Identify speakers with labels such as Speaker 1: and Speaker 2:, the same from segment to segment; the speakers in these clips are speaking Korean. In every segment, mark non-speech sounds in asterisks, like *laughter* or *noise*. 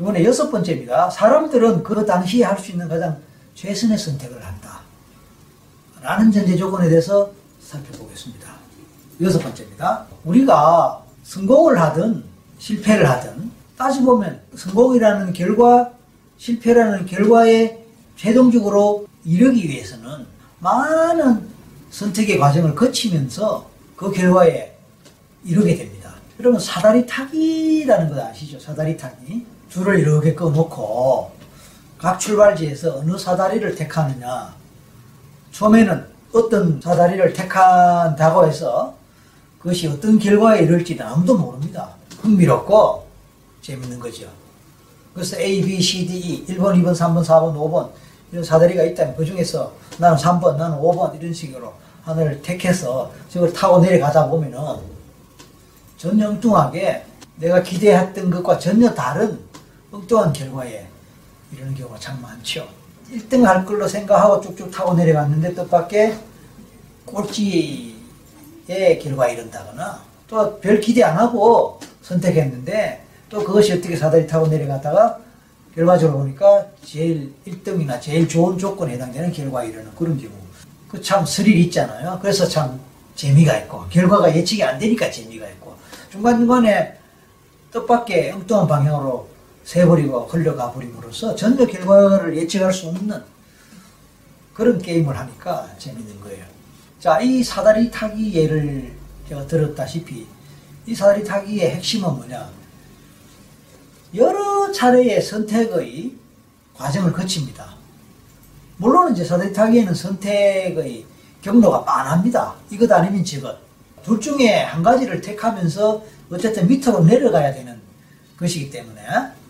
Speaker 1: 이번에 여섯 번째입니다. 사람들은 그 당시에 할 수 있는 가장 최선의 선택을 한다. 라는 전제 조건에 대해서 살펴보겠습니다. 여섯 번째입니다. 우리가 성공을 하든 실패를 하든 따져보면 성공이라는 결과, 실패라는 결과에 최종적으로 이르기 위해서는 많은 선택의 과정을 거치면서 그 결과에 이르게 됩니다. 여러분 사다리 타기라는 거 아시죠? 사다리 타기. 줄을 이렇게 꺼놓고 각 출발지에서 어느 사다리를 택하느냐. 처음에는 어떤 사다리를 택한다고 해서 그것이 어떤 결과에 이를지는 아무도 모릅니다. 흥미롭고 재밌는 거죠. 그래서 A, B, C, D, E 1번, 2번, 3번, 4번, 5번 이런 사다리가 있다면 그 중에서 나는 3번, 나는 5번 이런 식으로 하나를 택해서 저걸 타고 내려가다 보면은 전혀 엉뚱하게 내가 기대했던 것과 전혀 다른 엉뚱한 결과에 이러는 경우가 참 많죠. 1등 할 걸로 생각하고 쭉쭉 타고 내려갔는데 뜻밖의 꼴찌의 결과에 이른다거나 또 별 기대 안 하고 선택했는데 또 그것이 어떻게 사다리 타고 내려갔다가 결과적으로 보니까 제일 1등이나 제일 좋은 조건에 해당되는 결과에 이르는 그런 경우 그 참 스릴 있잖아요. 그래서 참 재미가 있고 결과가 예측이 안 되니까 재미가 있고 중간중간에 뜻밖의 엉뚱한 방향으로 새버리고 흘러가 버림으로써 전혀 결과를 예측할 수 없는 그런 게임을 하니까 재밌는 거예요. 자, 이 사다리 타기 예를 제가 들었다시피 이 사다리 타기의 핵심은 뭐냐? 여러 차례의 선택의 과정을 거칩니다. 물론 이제 사다리 타기에는 선택의 경로가 빤합니다. 이것 아니면 저것. 둘 중에 한 가지를 택하면서 어쨌든 밑으로 내려가야 되는 것이기 때문에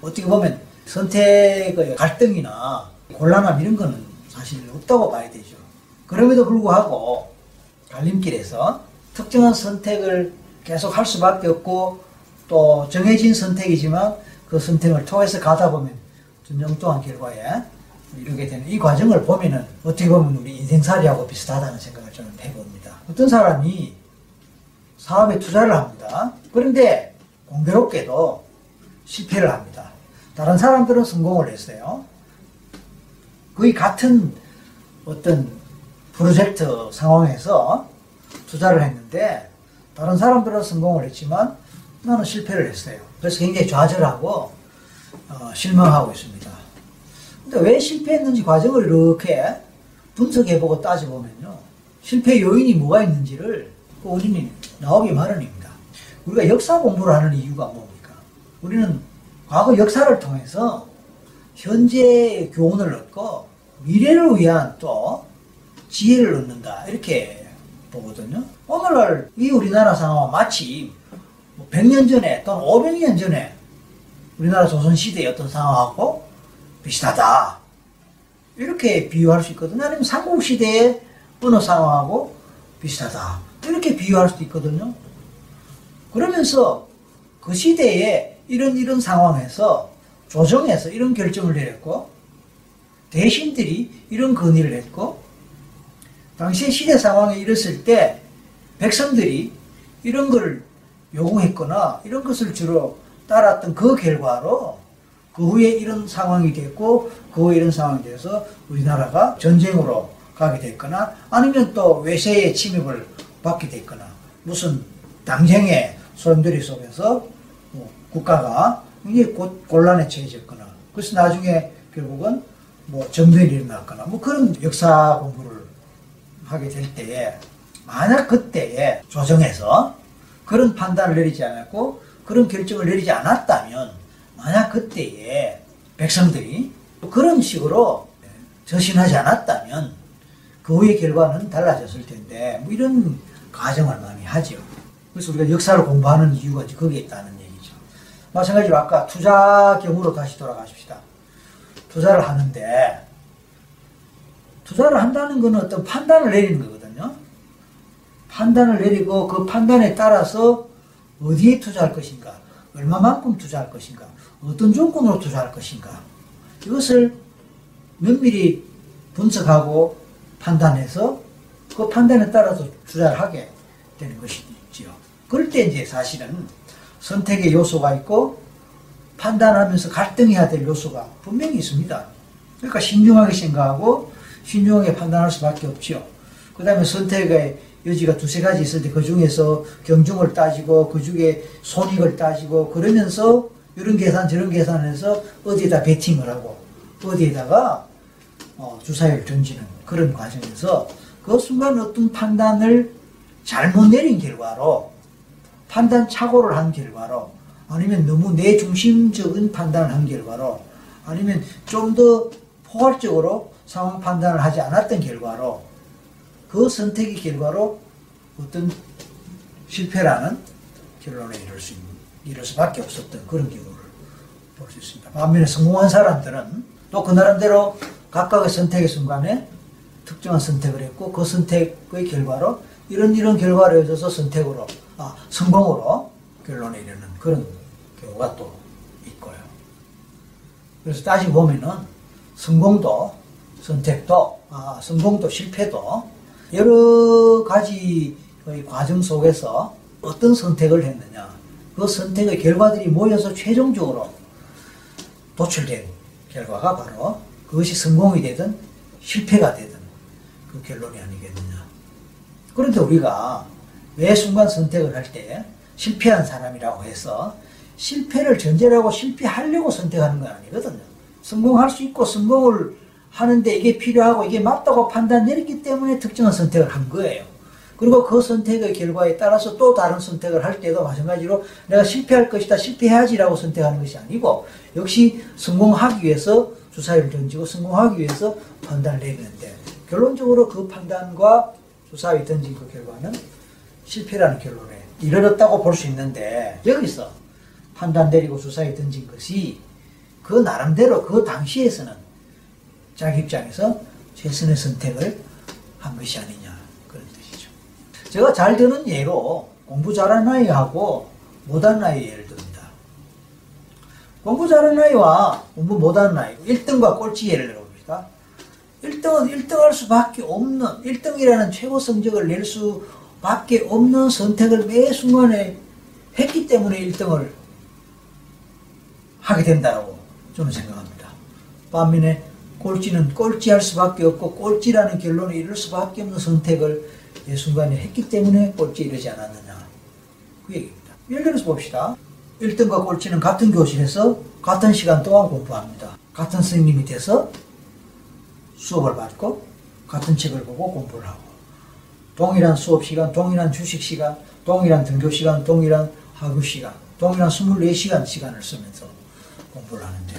Speaker 1: 어떻게 보면 선택의 갈등이나 곤란함 이런 거는 사실 없다고 봐야 되죠. 그럼에도 불구하고 갈림길에서 특정한 선택을 계속 할 수밖에 없고 또 정해진 선택이지만 그 선택을 통해서 가다 보면 전정뚱한 결과에 이르게 되는 이 과정을 보면은 어떻게 보면 우리 인생살이하고 비슷하다는 생각을 저는 해봅니다. 어떤 사람이 사업에 투자를 합니다. 그런데 공교롭게도 실패를 합니다. 다른 사람들은 성공을 했어요. 거의 같은 어떤 프로젝트 상황에서 투자를 했는데 다른 사람들은 성공을 했지만 나는 실패를 했어요. 그래서 굉장히 좌절하고 어, 실망하고 있습니다. 근데 왜 실패했는지 과정을 이렇게 분석해보고 따져보면요. 실패 요인이 뭐가 있는지를 그 원인이 나오기 마련입니다. 우리가 역사 공부를 하는 이유가 뭡니까? 우리는 과거 역사를 통해서 현재의 교훈을 얻고 미래를 위한 또 지혜를 얻는다. 이렇게 보거든요. 오늘날 이 우리나라 상황은 마치 100년 뭐 전에 또는 500년 전에 우리나라 조선시대의 어떤 상황하고 비슷하다. 이렇게 비유할 수 있거든요. 아니면 삼국시대의 어느 상황하고 비슷하다. 이렇게 비유할 수도 있거든요. 그러면서 그 시대에 이런 이런 상황에서 조정에서 이런 결정을 내렸고 대신들이 이런 건의를 했고 당시 시대 상황에 이랬을 때 백성들이 이런 걸 요구했거나 이런 것을 주로 따랐던 그 결과로 그 후에 이런 상황이 됐고 그 후에 이런 상황이 돼서 우리나라가 전쟁으로 가게 됐거나 아니면 또 외세의 침입을 받게 됐거나 무슨 당쟁의 소용돌이 속에서 뭐 국가가 굉장히 곤란에 처해졌거나 그래서 나중에 결국은 뭐 정변이 일어났거나 뭐 그런 역사 공부를 하게 될 때에 만약 그때에 조정해서 그런 판단을 내리지 않았고 그런 결정을 내리지 않았다면 만약 그때에 백성들이 그런 식으로 저신하지 않았다면 그 후의 결과는 달라졌을 텐데 뭐 이런 가정을 많이 하죠. 그래서 우리가 역사를 공부하는 이유가 거기에 있다는. 마찬가지로 아까 투자 경우로 다시 돌아가십시다. 투자를 하는데 투자를 한다는 것은 어떤 판단을 내리는 거거든요. 판단을 내리고 그 판단에 따라서 어디에 투자할 것인가, 얼마만큼 투자할 것인가, 어떤 조건으로 투자할 것인가, 이것을 면밀히 분석하고 판단해서 그 판단에 따라서 투자를 하게 되는 것이지요. 그럴 때 이제 사실은 선택의 요소가 있고 판단하면서 갈등해야 될 요소가 분명히 있습니다. 그러니까 신중하게 생각하고 신중하게 판단할 수밖에 없죠. 그 다음에 선택의 여지가 두세 가지 있을 때 그 중에서 경중을 따지고 그 중에 손익을 따지고 그러면서 이런 계산 저런 계산해서 어디에다 베팅을 하고 어디에다가 어, 주사위를 던지는 그런 과정에서 그 순간 어떤 판단을 잘못 내린 결과로 판단 착오를 한 결과로 아니면 너무 내 중심적인 판단을 한 결과로 아니면 좀 더 포괄적으로 상황 판단을 하지 않았던 결과로 그 선택의 결과로 어떤 실패라는 결론에 이를 수 있는, 이를 수밖에 없었던 그런 경우를 볼 수 있습니다. 반면에 성공한 사람들은 또 그 나름대로 각각의 선택의 순간에 특정한 선택을 했고 그 선택의 결과로 이런 이런 결과를 얻어서 선택으로 아, 성공으로 결론에 이르는 그런 경우가 또 있고요. 그래서 따지고 보면은 성공도 선택도 아, 성공도 실패도 여러 가지의 과정 속에서 어떤 선택을 했느냐 그 선택의 결과들이 모여서 최종적으로 도출된 결과가 바로 그것이 성공이 되든 실패가 되든 그 결론이 아니겠느냐. 그런데 우리가 매 순간 선택을 할 때 실패한 사람이라고 해서 실패를 전제로 하고 실패하려고 선택하는 건 아니거든요. 성공할 수 있고 성공을 하는데 이게 필요하고 이게 맞다고 판단 내렸기 때문에 특정한 선택을 한 거예요. 그리고 그 선택의 결과에 따라서 또 다른 선택을 할 때도 마찬가지로 내가 실패할 것이다, 실패해야지라고 선택하는 것이 아니고 역시 성공하기 위해서 주사위를 던지고 성공하기 위해서 판단을 내리는데 결론적으로 그 판단과 주사위 던진 그 결과는 실패라는 결론에 이르렀다고 볼 수 있는데 여기서 판단 내리고 주사위 던진 것이 그 나름대로 그 당시에서는 자기 입장에서 최선의 선택을 한 것이 아니냐 그런 뜻이죠. 제가 잘 드는 예로 공부 잘하는 아이하고 못하는 아이 예를 듭니다. 공부 잘하는 아이와 공부 못하는 아이 1등과 꼴찌 예를 들어봅니다. 1등은 1등 할 수밖에 없는 1등이라는 최고 성적을 낼 수 밖에 없는 선택을 매 순간에 했기 때문에 1등을 하게 된다고 저는 생각합니다. 반면에 꼴찌는 꼴찌할 수밖에 없고 꼴찌라는 결론에 이를 수밖에 없는 선택을 매 순간에 했기 때문에 꼴찌에 이르지 않았느냐 그 얘기입니다. 예를 들어서 봅시다. 1등과 꼴찌는 같은 교실에서 같은 시간 동안 공부합니다. 같은 선생님이 돼서 수업을 받고 같은 책을 보고 공부를 하고 동일한 수업 시간, 동일한 주식 시간, 동일한 등교 시간, 동일한 학교 시간, 동일한 24시간 시간을 쓰면서 공부를 하는데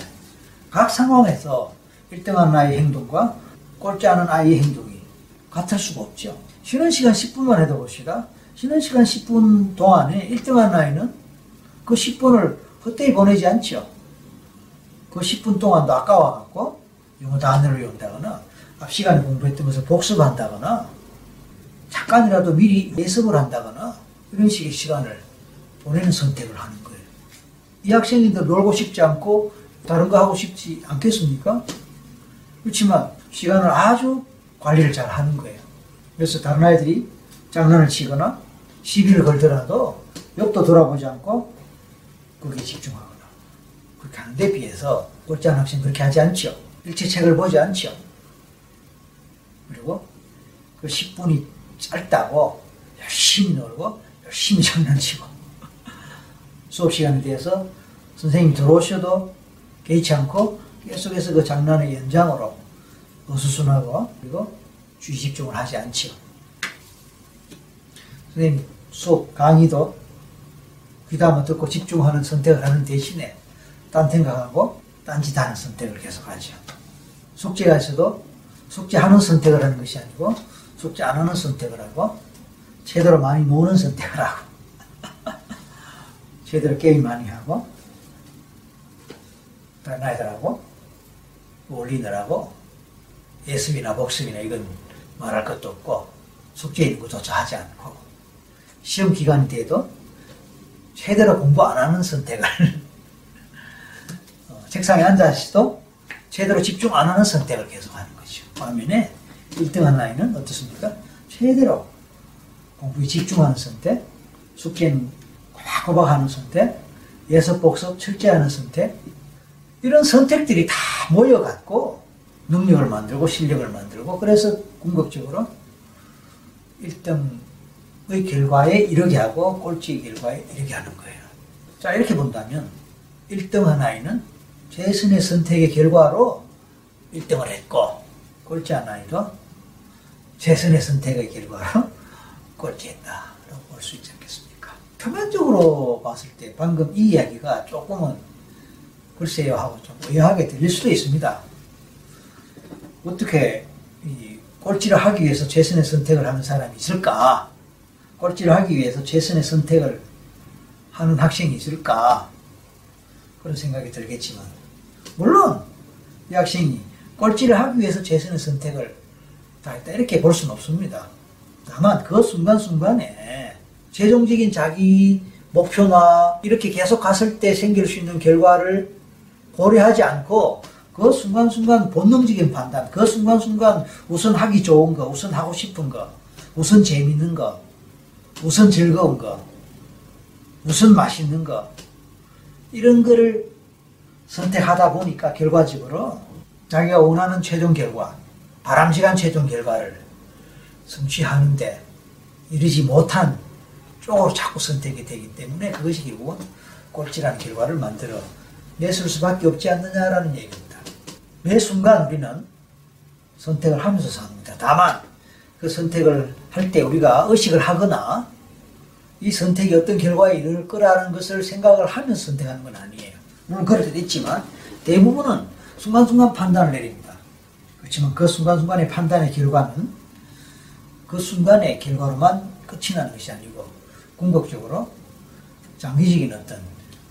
Speaker 1: 각 상황에서 1등하는 아이의 행동과 꼴찌하는 아이의 행동이 같을 수가 없죠. 쉬는 시간 10분만 해도 봅시다. 쉬는 시간 10분 동안에 1등하는 아이는 그 10분을 헛되이 보내지 않죠. 그 10분 동안도 아까워갖고 영어 단어를 외운다거나 앞 시간에 공부했던 것을 복습한다거나 잠깐이라도 미리 예습을 한다거나 이런 식의 시간을 보내는 선택을 하는 거예요. 이 학생인들 놀고 싶지 않고 다른 거 하고 싶지 않겠습니까? 그렇지만 시간을 아주 관리를 잘 하는 거예요. 그래서 다른 아이들이 장난을 치거나 시비를 걸더라도 옆도 돌아보지 않고 거기에 집중하거나 그렇게 하는 데 비해서 꼴찌 한 학생 그렇게 하지 않죠. 일체 책을 보지 않죠. 그리고 그 10분이 짧다고 열심히 놀고 열심히 장난치고 수업 시간에 대해서 선생님이 들어오셔도 개의치 않고 계속해서 그 장난의 연장으로 어수선하고 그리고 주의 집중을 하지 않죠. 선생님 수업 강의도 귀담아 듣고 집중하는 선택을 하는 대신에 딴 생각하고 딴짓하는 선택을 계속하죠. 숙제가 있어도 숙제하는 선택을 하는 것이 아니고 안 하는 선택을 하고 제대로 많이 노는 선택을 하고 *laughs* 제대로 게임 많이 하고 다른 아이들하고 올리느라고 예습이나 복습이나 이건 말할 것도 없고 숙제 있는 것조차 하지 않고 시험 기간 때에도 제대로 공부 안 하는 선택을 *laughs* 어, 책상에 앉아서도 제대로 집중 안 하는 선택을 계속 하는 거죠. 반면에 1등한 나이는 어떻습니까? 제대로 공부에 집중하는 선택, 숙제는 꼬박꼬박 하는 선택, 예습 복습, 철저하는 선택 이런 선택들이 다 모여갖고 능력을 만들고 실력을 만들고 그래서 궁극적으로 1등의 결과에 이르게 하고 꼴찌 결과에 이르게 하는 거예요. 자 이렇게 본다면 1등한 아이는 최선의 선택의 결과로 1등을 했고 꼴찌 한 아이도 최선의 선택의 결과로 꼴찌했다 라고 볼 수 있지 않겠습니까? 표면적으로 봤을 때 방금 이 이야기가 조금은 글쎄요 하고 좀 의아하게 들릴 수도 있습니다. 어떻게 이 꼴찌를 하기 위해서 최선의 선택을 하는 사람이 있을까? 꼴찌를 하기 위해서 최선의 선택을 하는 학생이 있을까? 그런 생각이 들겠지만 물론 이 학생이 꼴찌를 하기 위해서 최선의 선택을 다 했다 이렇게 볼 수는 없습니다. 다만 그 순간순간에 최종적인 자기 목표나 이렇게 계속 갔을 때 생길 수 있는 결과를 고려하지 않고 그 순간순간 본능적인 판단, 그 순간순간 우선 하기 좋은 거, 우선 하고 싶은 거, 우선 재밌는 거, 우선 즐거운 거, 우선 맛있는 거, 이런 거를 선택하다 보니까 결과적으로 자기가 원하는 최종 결과, 바람직한 최종 결과를 성취하는데 이르지 못한 쪽으로 자꾸 선택이 되기 때문에 그것이 결국은 꼴찌라는 결과를 만들어 냈을 수밖에 없지 않느냐라는 얘기입니다. 매 순간 우리는 선택을 하면서 삽니다. 다만 그 선택을 할 때 우리가 의식을 하거나 이 선택이 어떤 결과에 이를 거라는 것을 생각을 하면서 선택하는 건 아니에요. 물론 그럴 때도 있지만 대부분은 순간순간 판단을 내립니다. 그렇지만 그 순간순간의 판단의 결과는 그 순간의 결과로만 끝이 나는 것이 아니고 궁극적으로 장기적인 어떤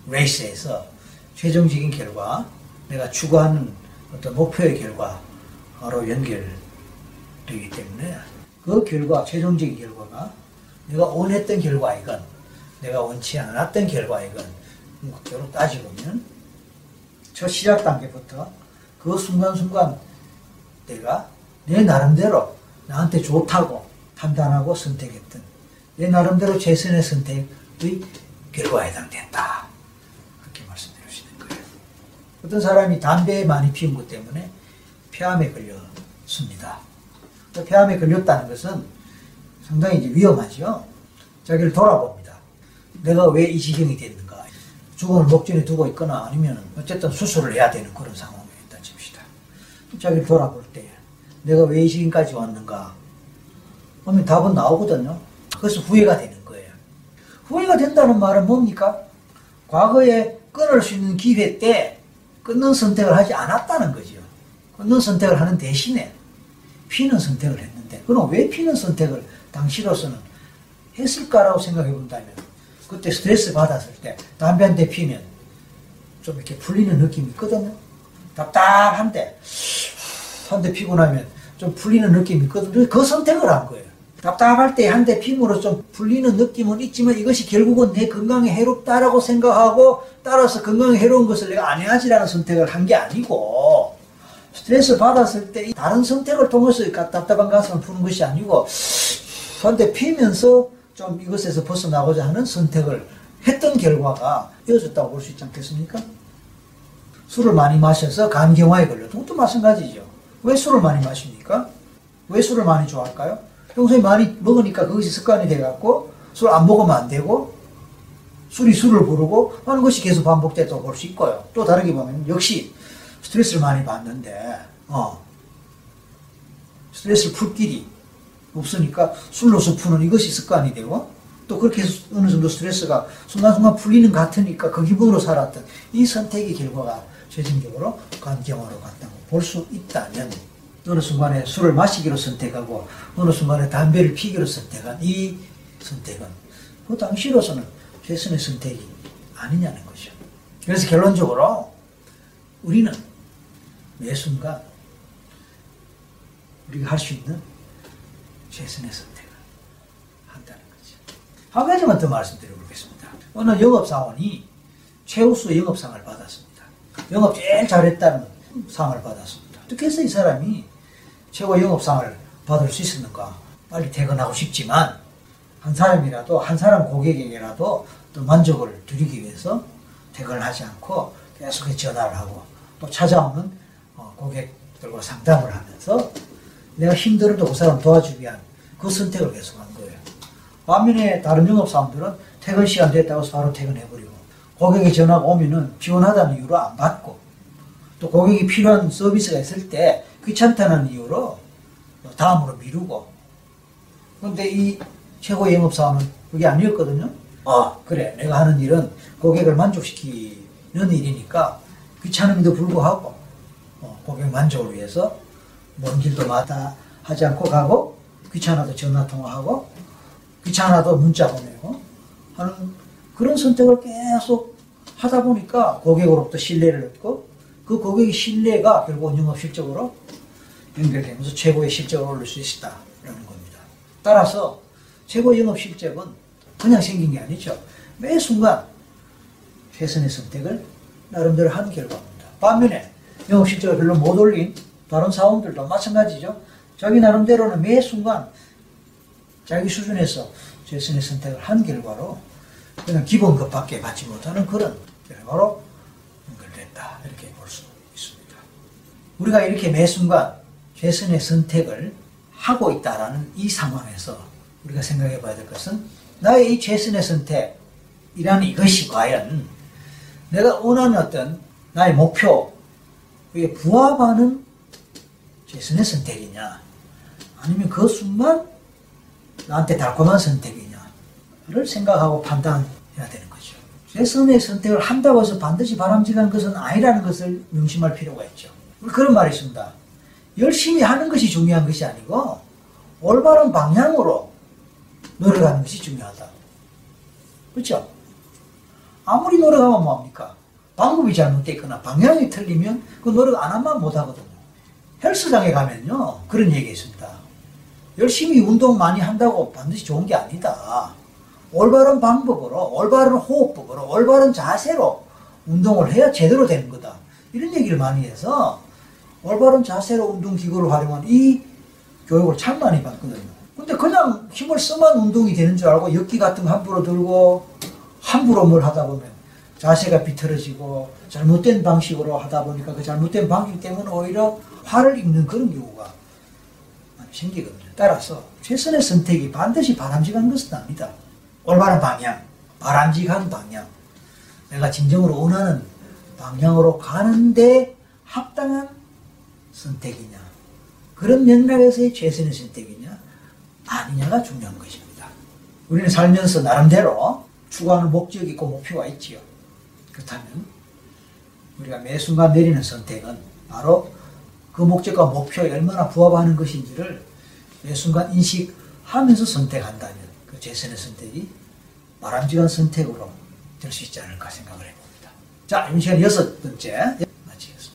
Speaker 1: 레이스에서 최종적인 결과, 내가 추구하는 어떤 목표의 결과로 연결되기 때문에 그 결과, 최종적인 결과가 내가 원했던 결과이건 내가 원치 않았던 결과이건 궁극적으로 따지보면 저 시작 단계부터 그 순간순간 내가 내 나름대로 나한테 좋다고 판단하고 선택했던 내 나름대로 최선의 선택의 결과에 해당된다. 그렇게 말씀드리시는 거예요. 어떤 사람이 담배 많이 피운 것 때문에 폐암에 걸렸습니다. 폐암에 걸렸다는 것은 상당히 이제 위험하죠. 자기를 돌아봅니다. 내가 왜 이 지경이 됐는가. 죽음을 목전에 두고 있거나 아니면 어쨌든 수술을 해야 되는 그런 상황에 있다 칩시다. 자기를 돌아볼 때 내가 왜이 지경까지 왔는가. 그러면 답은 나오거든요. 그래서 후회가 되는 거예요. 후회가 된다는 말은 뭡니까? 과거에 끊을 수 있는 기회 때 끊는 선택을 하지 않았다는 거죠. 끊는 선택을 하는 대신에 피는 선택을 했는데, 그럼 왜 피는 선택을 당시로서는 했을까라고 생각해 본다면, 그때 스트레스 받았을 때 담배 한 대 피면 좀 이렇게 풀리는 느낌이 있거든요. 답답한데, 한 대 피고 나면 좀 풀리는 느낌이 있거든요. 그 선택을 한 거예요. 답답할 때 한대 핌으로 좀 풀리는 느낌은 있지만 이것이 결국은 내 건강에 해롭다라고 생각하고 따라서 건강에 해로운 것을 내가 안 해야지라는 선택을 한 게 아니고 스트레스 받았을 때 다른 선택을 통해서 답답한 가슴을 푸는 것이 아니고 한 대 피면서 좀 이것에서 벗어나고자 하는 선택을 했던 결과가 이어졌다고 볼 수 있지 않겠습니까? 술을 많이 마셔서 간경화에 걸려도 그것도 마찬가지죠. 왜 술을 많이 마십니까? 왜 술을 많이 좋아할까요? 평소에 많이 먹으니까 그것이 습관이 돼갖고 술 안 먹으면 안 되고 술이 술을 부르고 하는 것이 계속 반복됐다고 볼수 있고요. 또 다르게 보면 역시 스트레스를 많이 받는데 어 스트레스를 풀 길이 없으니까 술로서 푸는 이것이 습관이 되고 또 그렇게 어느 정도 스트레스가 순간순간 풀리는 것 같으니까 그 기분으로 살았던 이 선택의 결과가 최종적으로 간경화로 갔다고 볼 수 있다면 어느 순간에 술을 마시기로 선택하고 어느 순간에 담배를 피기로 선택한 이 선택은 그 당시로서는 최선의 선택이 아니냐는 거죠. 그래서 결론적으로 우리는 매 순간 우리가 할 수 있는 최선의 선택을 한다는 거죠. 한 가지만 더 말씀드려보겠습니다. 어느 영업사원이 최우수 영업상을 받았습니다. 영업 제일 잘했다는 상을 받았습니다. 어떻게 해서 이 사람이 최고 영업상을 받을 수 있었는가? 빨리 퇴근하고 싶지만 한 사람이라도 한 사람 고객에게라도 또 만족을 드리기 위해서 퇴근을 하지 않고 계속 전화를 하고 또 찾아오는 어, 고객들과 상담을 하면서 내가 힘들어도 그 사람 도와주기 위한 그 선택을 계속한 거예요. 반면에 다른 영업사원들은 퇴근 시간 됐다고 바로 퇴근해버리고 고객이 전화가 오면은 피곤하다는 이유로 안 받고 또 고객이 필요한 서비스가 있을 때 귀찮다는 이유로 다음으로 미루고 근데 이 최고 영업사원은 그게 아니었거든요. 아 그래 내가 하는 일은 고객을 만족시키는 일이니까 귀찮음에도 불구하고 어, 고객 만족을 위해서 먼 길도 마다 하지 않고 가고 귀찮아도 전화 통화하고 귀찮아도 문자 보내고 하는 그런 선택을 계속 하다 보니까 고객으로부터 신뢰를 얻고 그 고객의 신뢰가 결국 영업 실적으로 연결되면서 최고의 실적을 올릴 수 있다라는 겁니다. 따라서 최고 영업 실적은 그냥 생긴 게 아니죠. 매 순간 최선의 선택을 나름대로 한 결과입니다. 반면에 영업 실적을 별로 못 올린 다른 사원들도 마찬가지죠. 자기 나름대로는 매 순간 자기 수준에서 최선의 선택을 한 결과로 그냥 기본급밖에 받지 못하는 그런 결과로 연결됐다. 이렇게. 우리가 이렇게 매 순간 최선의 선택을 하고 있다라는 이 상황에서 우리가 생각해 봐야 될 것은 나의 이 최선의 선택이라는 이것이 과연 내가 원하는 어떤 나의 목표에 부합하는 최선의 선택이냐 아니면 그 순간 나한테 달콤한 선택이냐를 생각하고 판단해야 되는 거죠. 최선의 선택을 한다고 해서 반드시 바람직한 것은 아니라는 것을 명심할 필요가 있죠. 그런 말이 있습니다. 열심히 하는 것이 중요한 것이 아니고 올바른 방향으로 노력하는 것이 중요하다. 그렇죠? 아무리 노력하면 뭐합니까? 방법이 잘못됐거나 방향이 틀리면 그 노력 안 하면 못하거든요. 헬스장에 가면요 그런 얘기 있습니다. 열심히 운동 많이 한다고 반드시 좋은 게 아니다. 올바른 방법으로, 올바른 호흡법으로, 올바른 자세로 운동을 해야 제대로 되는 거다. 이런 얘기를 많이 해서 올바른 자세로 운동기구를 활용한 이 교육을 참 많이 받거든요. 근데 그냥 힘을 써만 운동이 되는 줄 알고 역기 같은 거 함부로 들고 함부로 뭘 하다 보면 자세가 비틀어지고 잘못된 방식으로 하다 보니까 그 잘못된 방식 때문에 오히려 화를 입는 그런 경우가 생기거든요. 따라서 최선의 선택이 반드시 바람직한 것은 아니다. 올바른 방향, 바람직한 방향, 내가 진정으로 원하는 방향으로 가는데 합당한 선택이냐, 그런 맥락에서의 최선의 선택이냐, 아니냐가 중요한 것입니다. 우리는 살면서 나름대로 추구하는 목적이 있고 목표가 있지요. 그렇다면 우리가 매 순간 내리는 선택은 바로 그 목적과 목표에 얼마나 부합하는 것인지를 매 순간 인식하면서 선택한다면 그 최선의 선택이 바람직한 선택으로 될 수 있지 않을까 생각을 해봅니다. 자, 이번 시간 여섯 번째